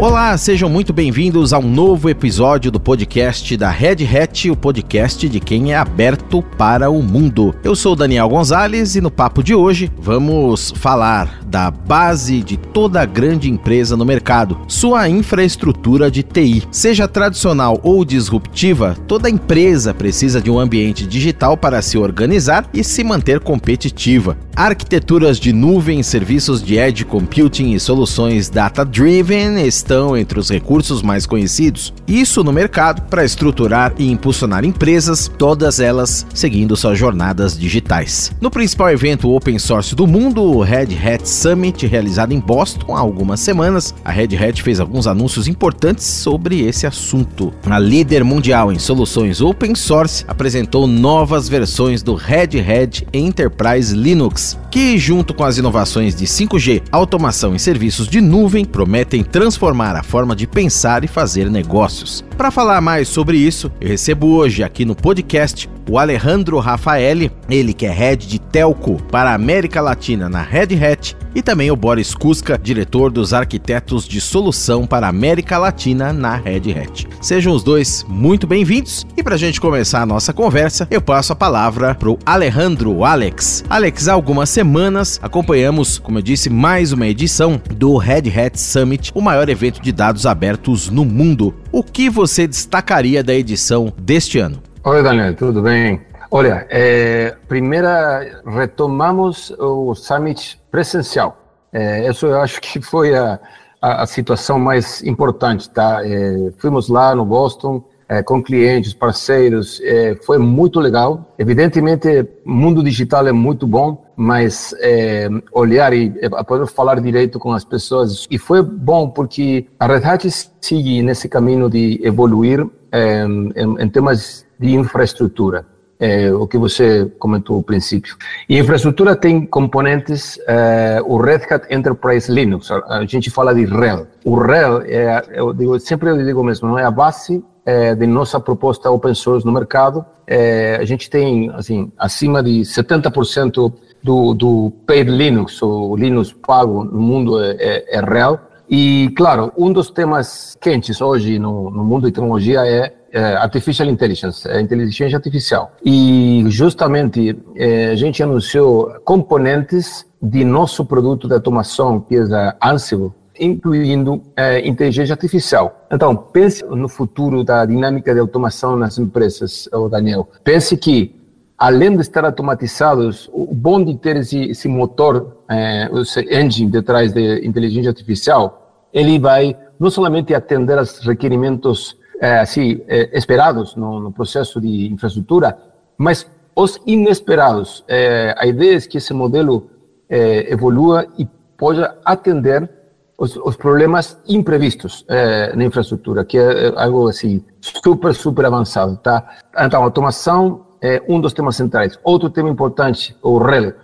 Olá, sejam muito bem-vindos a um novo episódio do podcast da Red Hat, o podcast de quem é aberto para o mundo. Eu sou Daniel Gonzalez e no papo de hoje vamos falar da base de toda grande empresa no mercado, sua infraestrutura de TI. Seja tradicional ou disruptiva, toda empresa precisa de um ambiente digital para se organizar e se manter competitiva. Arquiteturas de nuvem, serviços de edge computing e soluções data-driven estão entre os recursos mais conhecidos. Isso no mercado para estruturar e impulsionar empresas, todas elas seguindo suas jornadas digitais. No principal evento open source do mundo, o Red Hat Summit, realizado em Boston há algumas semanas, a Red Hat fez alguns anúncios importantes sobre esse assunto. A líder mundial em soluções open source apresentou novas versões do Red Hat Enterprise Linux, que, junto com as inovações de 5G, automação e serviços de nuvem, prometem transformar a forma de pensar e fazer negócios. Para falar mais sobre isso, eu recebo hoje aqui no podcast o Alejandro Rafaeli, ele que é head de telco para a América Latina na Red Hat, e também o Boris Kuska, diretor dos arquitetos de solução para a América Latina na Red Hat. Sejam os dois muito bem-vindos e para a gente começar a nossa conversa, eu passo a palavra para o Alejandro Alex. Alex, há algumas semanas acompanhamos, como eu disse, mais uma edição do Red Hat Summit, o maior evento de dados abertos no mundo. O que você destacaria da edição deste ano? Oi, Daniel, tudo bem? Olha, é, primeira, retomamos o summit presencial. É, isso eu acho que foi a, a, a situação mais importante, tá? É, fomos lá no Boston é, com clientes, parceiros, é, foi muito legal. Evidentemente, mundo digital é muito bom, mas é, olhar e poder falar direito com as pessoas. E foi bom porque a Red Hat segue nesse caminho de evoluir em, em temas de infraestrutura, é, o que você comentou no princípio. E infraestrutura tem componentes, é, o Red Hat Enterprise Linux, a, gente fala de RHEL. O RHEL, é, eu digo, sempre eu digo mesmo, não é a base é, de nossa proposta open source no mercado. A gente tem, assim, acima de 70% do, do paid Linux, o Linux pago no mundo é, é, é RHEL. E, claro, um dos temas quentes hoje no, no mundo de tecnologia é, Artificial Intelligence, é inteligência artificial. E justamente é, a gente anunciou componentes de nosso produto de automação, que é a Ansible, incluindo é, inteligência artificial. Então, pense no futuro da dinâmica de automação nas empresas, Daniel. Pense que, além de estar automatizados, o bom de ter esse, esse motor, é, esse engine detrás de inteligência artificial, ele vai não somente atender aos requerimentos é, esperados no, no, processo de infraestrutura, mas os inesperados. É, a ideia é que esse modelo evolua e possa atender os, os problemas imprevistos na infraestrutura, que é algo assim super, super avançado, tá? Então, automação é um dos temas centrais. Outro tema importante, o REL,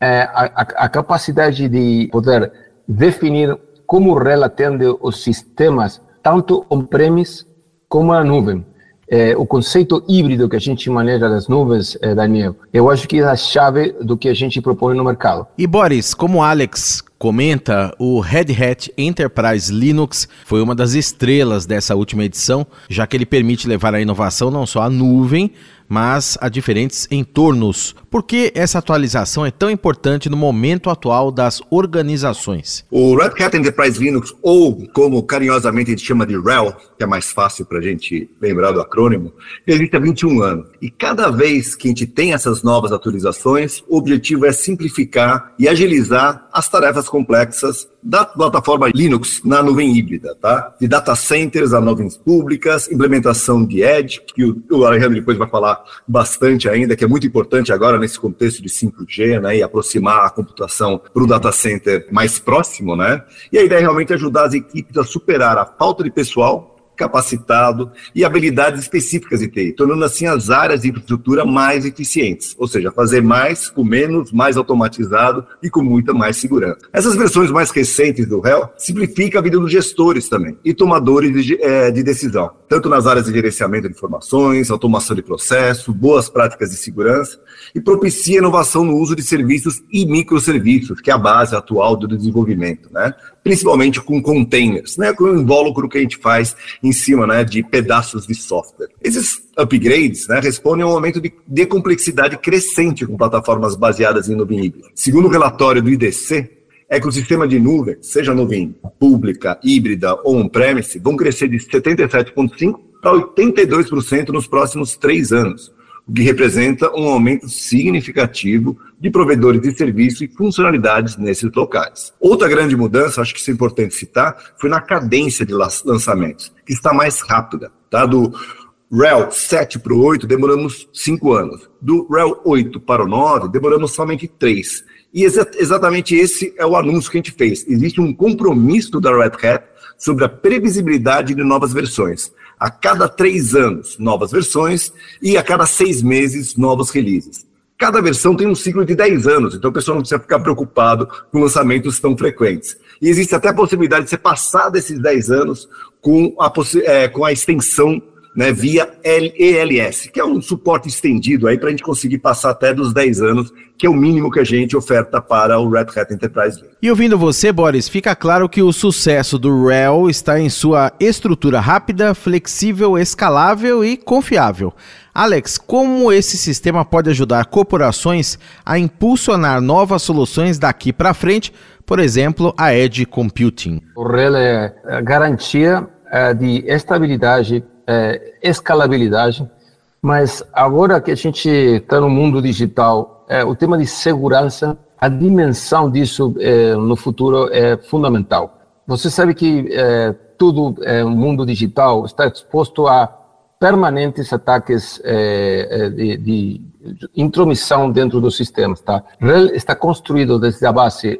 é a, a, a capacidade de poder definir como o REL atende os sistemas, tanto on-premise como a nuvem. É, o conceito híbrido que a gente maneja das nuvens, é, Daniel, eu acho que é a chave do que a gente propõe no mercado. E Boris, como Alex comenta, o Red Hat Enterprise Linux foi uma das estrelas dessa última edição, já que ele permite levar a inovação não só à nuvem, mas a diferentes entornos. Por que essa atualização é tão importante no momento atual das organizações? O Red Hat Enterprise Linux, ou como carinhosamente a gente chama de RHEL, que é mais fácil para a gente lembrar do acrônimo, existe há 21 anos. E cada vez que a gente tem essas novas atualizações, o objetivo é simplificar e agilizar as tarefas complexas da plataforma Linux na nuvem híbrida, tá? De data centers a nuvens públicas, implementação de Edge, que o, o Alejandro depois vai falar bastante ainda, que é muito importante agora nesse contexto de 5G, né? E aproximar a computação para o data center mais próximo, né? E a ideia é realmente ajudar as equipes a superar a falta de pessoal capacitado e habilidades específicas de TI, tornando assim as áreas de infraestrutura mais eficientes, ou seja, fazer mais com menos, mais automatizado e com muita mais segurança. Essas versões mais recentes do RHEL simplificam a vida dos gestores também e tomadores de, é, de decisão tanto nas áreas de gerenciamento de informações, automação de processo, boas práticas de segurança, e propicia inovação no uso de serviços e microserviços, que é a base atual do desenvolvimento, né? Principalmente com containers, né? com o invólucro que a gente faz em cima né, de pedaços de software. Esses upgrades né, respondem a um aumento de, de complexidade crescente com plataformas baseadas em nuvem híbrida. Segundo o relatório do IDC, é que o sistema de nuvem, seja nuvem pública, híbrida ou on-premise, vão crescer de 77,5% para 82% nos próximos três anos, o que representa um aumento significativo de provedores de serviço e funcionalidades nesses locais. Outra grande mudança, acho que isso é importante citar, foi na cadência de lançamentos, que está mais rápida. Tá? Do REL 7 para o 8, demoramos 5 anos. Do REL 8 para o 9, demoramos somente 3. E exa exatamente esse é o anúncio que a gente fez. Existe um compromisso da Red Hat sobre a previsibilidade de novas versões. A cada três anos, novas versões, e a cada seis meses, novos releases. Cada versão tem um ciclo de 10 anos, então o pessoal não precisa ficar preocupado com lançamentos tão frequentes. E existe até a possibilidade de ser passado esses 10 anos com a, é, com a extensão né, via ELS, que é um suporte estendido aí para a gente conseguir passar até dos 10 anos, que é o mínimo que a gente oferta para o Red Hat Enterprise Linux. E ouvindo você, Boris, fica claro que o sucesso do RHEL está em sua estrutura rápida, flexível, escalável e confiável. Alex, como esse sistema pode ajudar corporações a impulsionar novas soluções daqui para frente, por exemplo, a Edge Computing? O RHEL é a garantia é, de estabilidade é, escalabilidade, mas agora que a gente está no mundo digital, é, o tema de segurança, a dimensão disso é, no futuro é fundamental. Você sabe que é, tudo é, no mundo digital está exposto a permanentes ataques é, é, de, de, intromissão dentro dos sistemas. Tá? RHEL está construído desde a base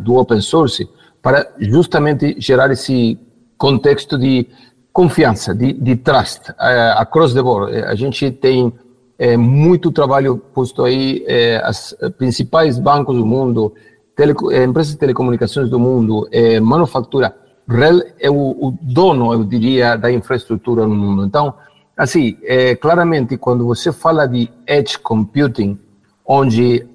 do open source para justamente gerar esse contexto de confiança, de, de trust, uh, across the board. A gente tem é, muito trabalho posto aí, é, as principais bancos do mundo, é, empresas de telecomunicações do mundo, manufatura. REL é o, o, dono, eu diria, da infraestrutura no mundo. Então, assim, claramente, quando você fala de edge computing, onde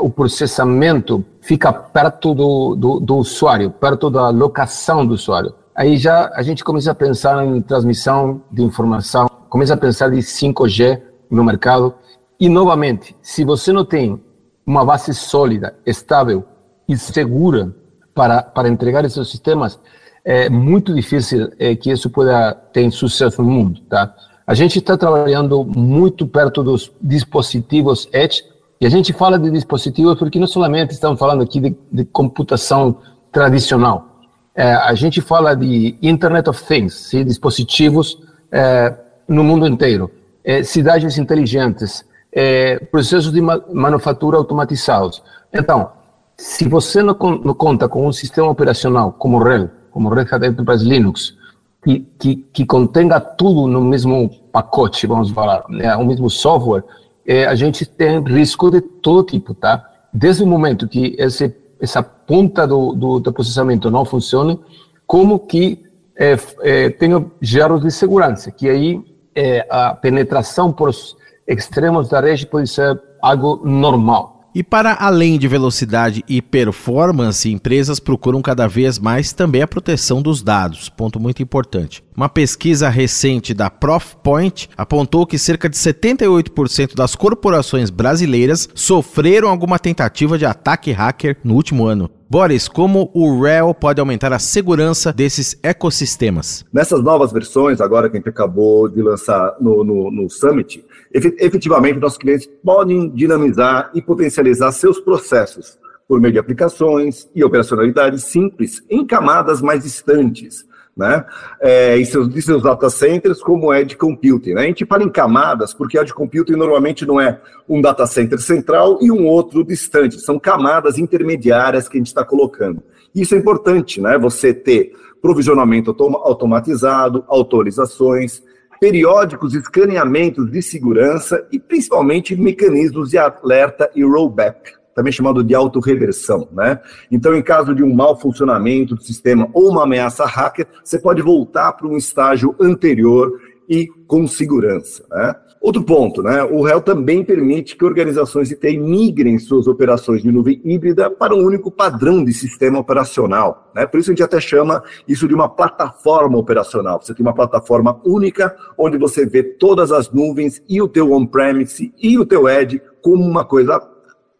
o processamento fica perto do, do, do usuário, perto da locação do usuário, aí já a gente começa a pensar em transmissão de informação, começa a pensar em 5G no mercado. E, novamente, se você não tem uma base sólida, estável e segura para, para entregar esses sistemas, é muito difícil é, que isso pueda ter sucesso no mundo, tá? A gente está trabalhando muito perto dos dispositivos Edge, e a gente fala de dispositivos porque não somente estamos falando aqui de, de computação tradicional, é, a gente fala de Internet of Things, dispositivos é, no mundo inteiro, é, cidades inteligentes, é, processos de ma manufatura automatizados. Então, se você não, não, conta com um sistema operacional como RHEL, como Red Hat Enterprise Linux, que, que, que contenha tudo no mesmo pacote, vamos falar, né, o mesmo software, é, a gente tem risco de todo tipo, tá? Desde o momento que esse essa ponta do, do, do processamento não funcione, como que é, é, tenha gerros de segurança, que aí é, a penetração por os extremos da rede pode ser algo normal. E para além de velocidade e performance, empresas procuram cada vez mais também a proteção dos dados, ponto muito importante. Uma pesquisa recente da Profpoint apontou que cerca de 78% das corporações brasileiras sofreram alguma tentativa de ataque hacker no último ano. Boris, como o RHEL pode aumentar a segurança desses ecossistemas? Nessas novas versões, agora que a gente acabou de lançar no, no, no Summit, efetivamente nossos clientes podem dinamizar e potencializar seus processos por meio de aplicações e operacionalidades simples em camadas mais distantes, né? É, e seus, de seus data centers, como é de computing. Né? A gente fala em camadas, porque a de computing normalmente não é um data center central e um outro distante, são camadas intermediárias que a gente está colocando. Isso é importante, né? Você ter provisionamento automatizado, autorizações, periódicos escaneamentos de segurança e principalmente mecanismos de alerta e rollback. Também chamado de autorreversão, né? Então, em caso de um mau funcionamento do sistema ou uma ameaça hacker, você pode voltar para um estágio anterior e com segurança, né? Outro ponto, né? O réu também permite que organizações de TI migrem suas operações de nuvem híbrida para um único padrão de sistema operacional. Né? Por isso a gente até chama isso de uma plataforma operacional. Você tem uma plataforma única onde você vê todas as nuvens e o teu on-premise e o teu edge como uma coisa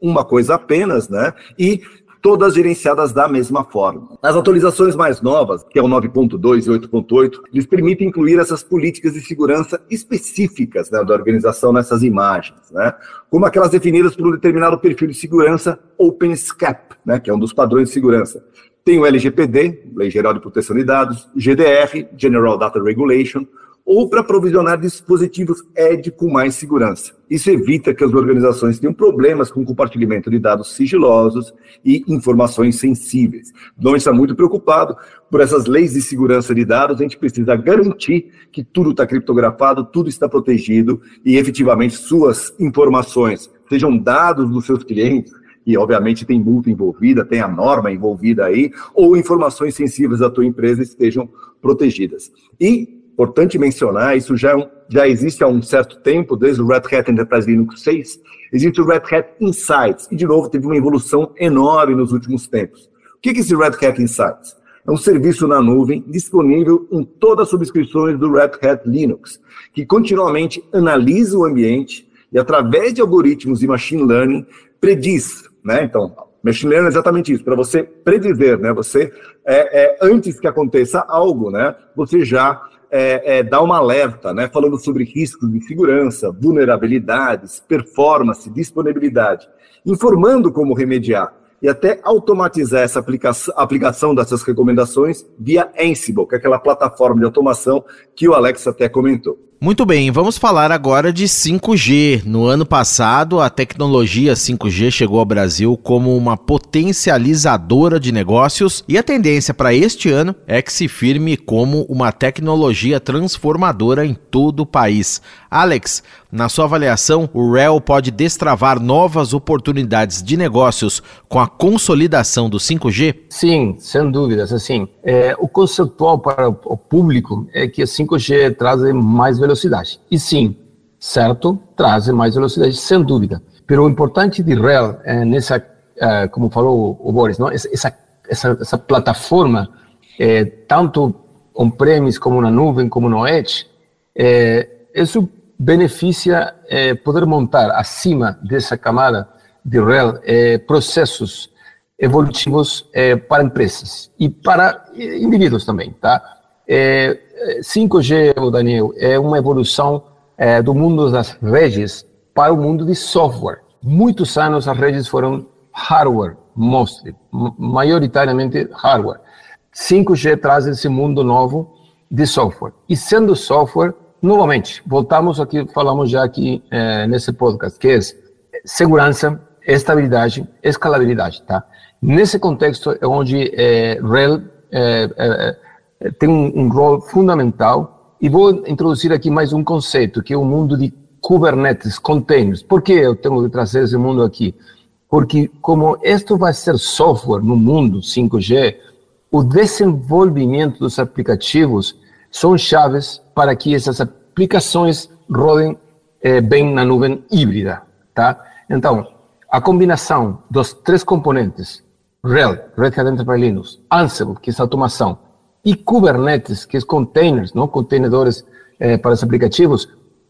uma coisa apenas, né? E todas gerenciadas da mesma forma. As atualizações mais novas, que é o 9.2 e 8.8, eles permitem incluir essas políticas de segurança específicas né, da organização nessas imagens, né, como aquelas definidas por um determinado perfil de segurança OpenSCAP, né, que é um dos padrões de segurança. Tem o LGPD, Lei Geral de Proteção de Dados, GDR, General Data Regulation, ou para provisionar dispositivos ED com mais segurança. Isso evita que as organizações tenham problemas com o compartilhamento de dados sigilosos e informações sensíveis. Então, está muito preocupado por essas leis de segurança de dados, a gente precisa garantir que tudo está criptografado, tudo está protegido e efetivamente suas informações, sejam dados dos seus clientes, e obviamente tem multa envolvida, tem a norma envolvida aí, ou informações sensíveis da tua empresa estejam protegidas. E importante mencionar, isso já, é já existe há um certo tempo, desde o Red Hat Enterprise Linux 6, existe o Red Hat Insights, e de novo teve uma evolução enorme nos últimos tempos. O que é esse Red Hat Insights? É um serviço na nuvem disponível em todas as subscrições do Red Hat Linux, que continuamente analisa o ambiente e, através de algoritmos de machine learning, prediz, né? Então, machine learning é exatamente isso, para você predizer, né? Você, é, é, antes que aconteça algo, né? Você já é, é, dar uma alerta, né, falando sobre riscos de segurança, vulnerabilidades, performance, disponibilidade, informando como remediar e até automatizar essa aplicação, aplicação dessas recomendações via Ansible, que é aquela plataforma de automação que o Alex até comentou. Muito bem, vamos falar agora de 5G. No ano passado, a tecnologia 5G chegou ao Brasil como uma potencializadora de negócios e a tendência para este ano é que se firme como uma tecnologia transformadora em todo o país. Alex, na sua avaliação, o REL pode destravar novas oportunidades de negócios com a consolidação do 5G? Sim, sem dúvidas. Assim, é, o conceitual para o público é que a 5G traz mais velocidade. E sim, certo, traz mais velocidade, sem dúvida. Mas o importante de REL, é nessa, é, como falou o Boris, não? Essa, essa, essa plataforma, é, tanto on-premise como na nuvem, como no Edge, é, isso beneficia é, poder montar acima dessa camada de REL é, processos evolutivos para empresas e para indivíduos também, tá? 5G, Daniel, é uma evolução do mundo das redes para o mundo de software. Muitos anos as redes foram hardware, mostly, majoritariamente hardware. 5G traz esse mundo novo de software. E sendo software, novamente, voltamos aqui, falamos já aqui é, nesse podcast, que é segurança, estabilidade, escalabilidade, tá? Nesse contexto é onde é, RHEL é, é, tem um, um rol fundamental e vou introduzir aqui mais um conceito, que é o mundo de Kubernetes, containers. Por que eu tenho que trazer esse mundo aqui? Porque como isto vai ser software no mundo 5G, o desenvolvimento dos aplicativos são chaves para que essas aplicações rodem é, bem na nuvem híbrida, tá? Então, a combinação dos três componentes, RHEL, Red Hat Enterprise Linux, Ansible, que é a automação, e Kubernetes, que é containers, não contenedores é, para os aplicativos,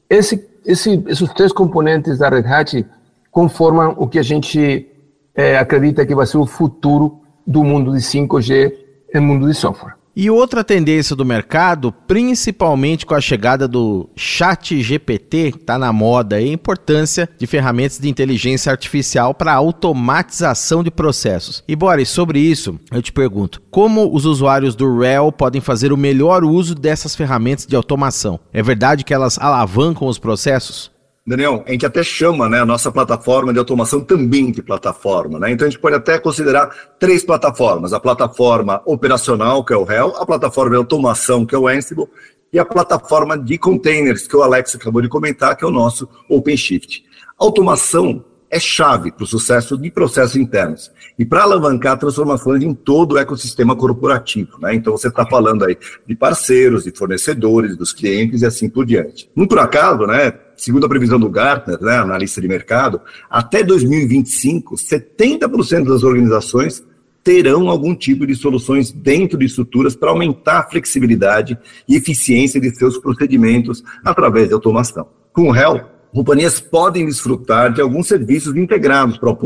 esse, esse, esses três componentes da Red Hat conformam o que a gente é, acredita que vai ser o futuro do mundo de 5G e mundo de software. E outra tendência do mercado, principalmente com a chegada do Chat GPT, está na moda, é a importância de ferramentas de inteligência artificial para automatização de processos. E Boris, sobre isso, eu te pergunto, como os usuários do RHEL podem fazer o melhor uso dessas ferramentas de automação? É verdade que elas alavancam os processos? Daniel, a gente até chama né, a nossa plataforma de automação também de plataforma. Né? Então a gente pode até considerar três plataformas: a plataforma operacional, que é o RHEL, a plataforma de automação, que é o Ansible, e a plataforma de containers, que o Alex acabou de comentar, que é o nosso OpenShift. Automação é chave para o sucesso de processos internos e para alavancar transformações em todo o ecossistema corporativo. Né? Então, você está falando aí de parceiros, de fornecedores, dos clientes e assim por diante. Não por acaso, né, segundo a previsão do Gartner, né, analista de mercado, até 2025, 70% das organizações terão algum tipo de soluções dentro de estruturas para aumentar a flexibilidade e eficiência de seus procedimentos através de automação. Com o Hell, companhias podem desfrutar de alguns serviços integrados para uh,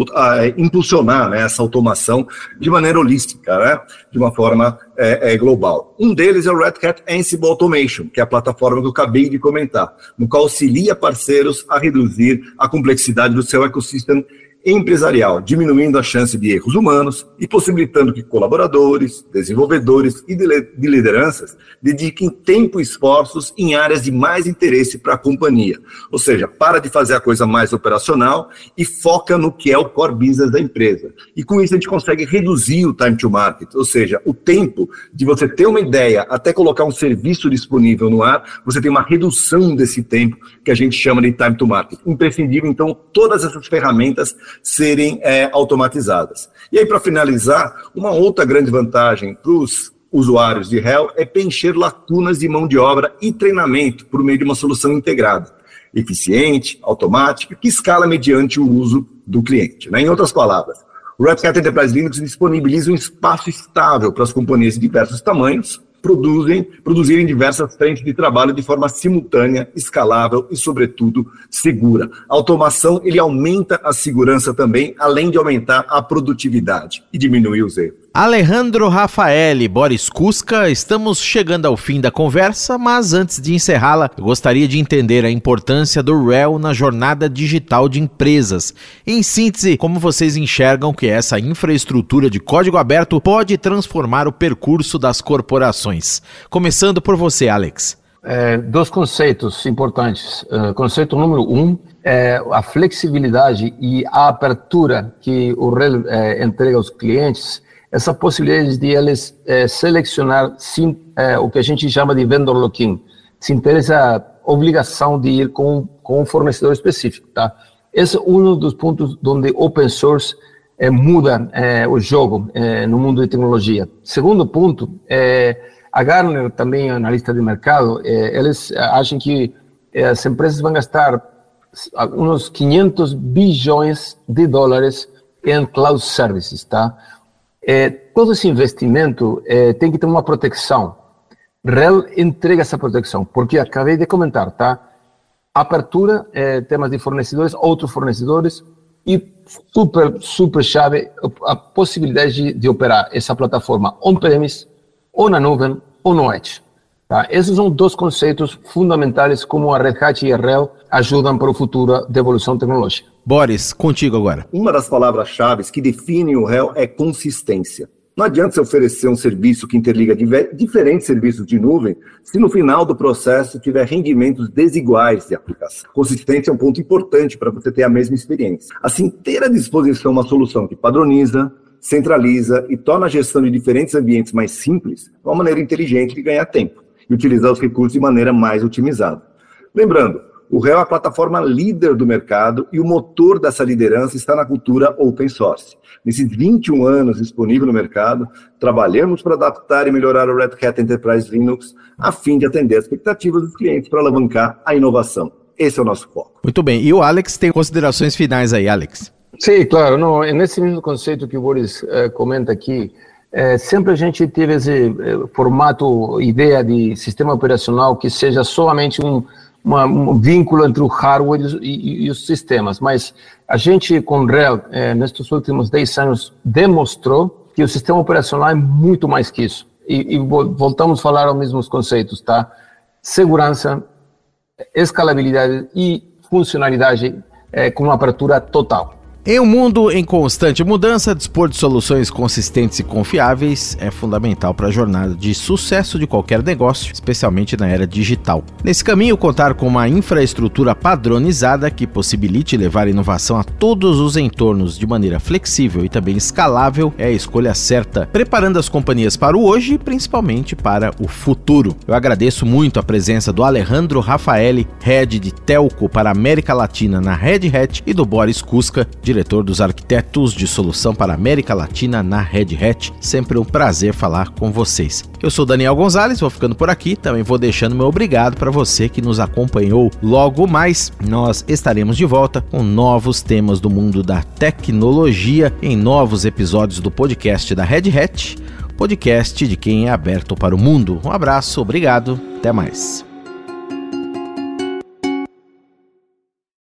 impulsionar né, essa automação de maneira holística, né, de uma forma é, é, global. Um deles é o Red Hat Ansible Automation, que é a plataforma que eu acabei de comentar, no qual auxilia parceiros a reduzir a complexidade do seu ecossistema empresarial, diminuindo a chance de erros humanos e possibilitando que colaboradores, desenvolvedores e de lideranças dediquem tempo e esforços em áreas de mais interesse para a companhia. Ou seja, para de fazer a coisa mais operacional e foca no que é o core business da empresa. E com isso a gente consegue reduzir o time to market, ou seja, o tempo de você ter uma ideia até colocar um serviço disponível no ar, você tem uma redução desse tempo que a gente chama de time to market. Imprescindível, então, todas essas ferramentas serem é, automatizadas. E aí, para finalizar, uma outra grande vantagem para os usuários de Hell é preencher lacunas de mão de obra e treinamento por meio de uma solução integrada, eficiente, automática, que escala mediante o uso do cliente. Né? Em outras palavras, o Red Hat Enterprise Linux disponibiliza um espaço estável para as companhias de diversos tamanhos, produzem, produzirem diversas frentes de trabalho de forma simultânea, escalável e, sobretudo, segura. A automação ele aumenta a segurança também, além de aumentar a produtividade e diminuir os erros. Alejandro Rafael e Boris Cusca, estamos chegando ao fim da conversa, mas antes de encerrá-la, gostaria de entender a importância do REL na jornada digital de empresas. Em síntese, como vocês enxergam que essa infraestrutura de código aberto pode transformar o percurso das corporações? Começando por você, Alex. É, dois conceitos importantes. Uh, conceito número um é a flexibilidade e a abertura que o REL é, entrega aos clientes essa possibilidade de eles é, selecionar sim, é, o que a gente chama de vendor lock-in, sem ter essa obrigação de ir com, com um fornecedor específico, tá? Esse é um dos pontos onde open source é, muda o jogo no mundo de tecnologia. Segundo ponto, a Gartner, também analista de mercado, eles acham que as empresas vão gastar uns 500 bilhões de dólares em cloud services, tá? É, todo esse investimento é, tem que ter uma proteção. REL entrega essa proteção, porque acabei de comentar, tá? Apertura, é, temas de fornecedores, outros fornecedores e super, super chave a possibilidade de, de operar essa plataforma on-premise, ou na nuvem, ou no edge. Tá? Esses são dois conceitos fundamentais como a Red Hat e a RHEL ajudam para o futuro da evolução tecnológica. Boris, contigo agora. Uma das palavras-chave que define o RHEL é consistência. Não adianta você oferecer um serviço que interliga diferentes serviços de nuvem se no final do processo tiver rendimentos desiguais de aplicação. Consistência é um ponto importante para você ter a mesma experiência. Assim, ter à disposição uma solução que padroniza, centraliza e torna a gestão de diferentes ambientes mais simples é uma maneira inteligente de ganhar tempo e utilizar os recursos de maneira mais otimizada. Lembrando, o REL é a plataforma líder do mercado e o motor dessa liderança está na cultura open source. Nesses 21 anos disponível no mercado, trabalhamos para adaptar e melhorar o Red Hat Enterprise Linux a fim de atender as expectativas dos clientes para alavancar a inovação. Esse é o nosso foco. Muito bem. E o Alex tem considerações finais aí, Alex? Sim, claro. Não, nesse mesmo conceito que o Boris eh, comenta aqui, é, sempre a gente teve esse é, formato, ideia de sistema operacional que seja somente um, uma, um vínculo entre o hardware e, e, os sistemas, mas a gente com RHEL, é, nestes últimos 10 anos, demonstrou que o sistema operacional é muito mais que isso. E, e voltamos a falar aos mesmos conceitos, tá? Segurança, escalabilidade e funcionalidade é, com uma abertura total. Em um mundo em constante mudança, dispor de soluções consistentes e confiáveis é fundamental para a jornada de sucesso de qualquer negócio, especialmente na era digital. Nesse caminho, contar com uma infraestrutura padronizada que possibilite levar inovação a todos os entornos de maneira flexível e também escalável é a escolha certa, preparando as companhias para o hoje e principalmente para o futuro. Eu agradeço muito a presença do Alejandro Rafaeli, head de Telco para a América Latina na Red Hat e do Boris Kuska, diretor dos arquitetos de solução para a América Latina na Red Hat. Sempre um prazer falar com vocês. Eu sou Daniel Gonzalez, vou ficando por aqui, também vou deixando meu obrigado para você que nos acompanhou. Logo mais, nós estaremos de volta com novos temas do mundo da tecnologia em novos episódios do podcast da Red Hat, podcast de quem é aberto para o mundo. Um abraço, obrigado, até mais.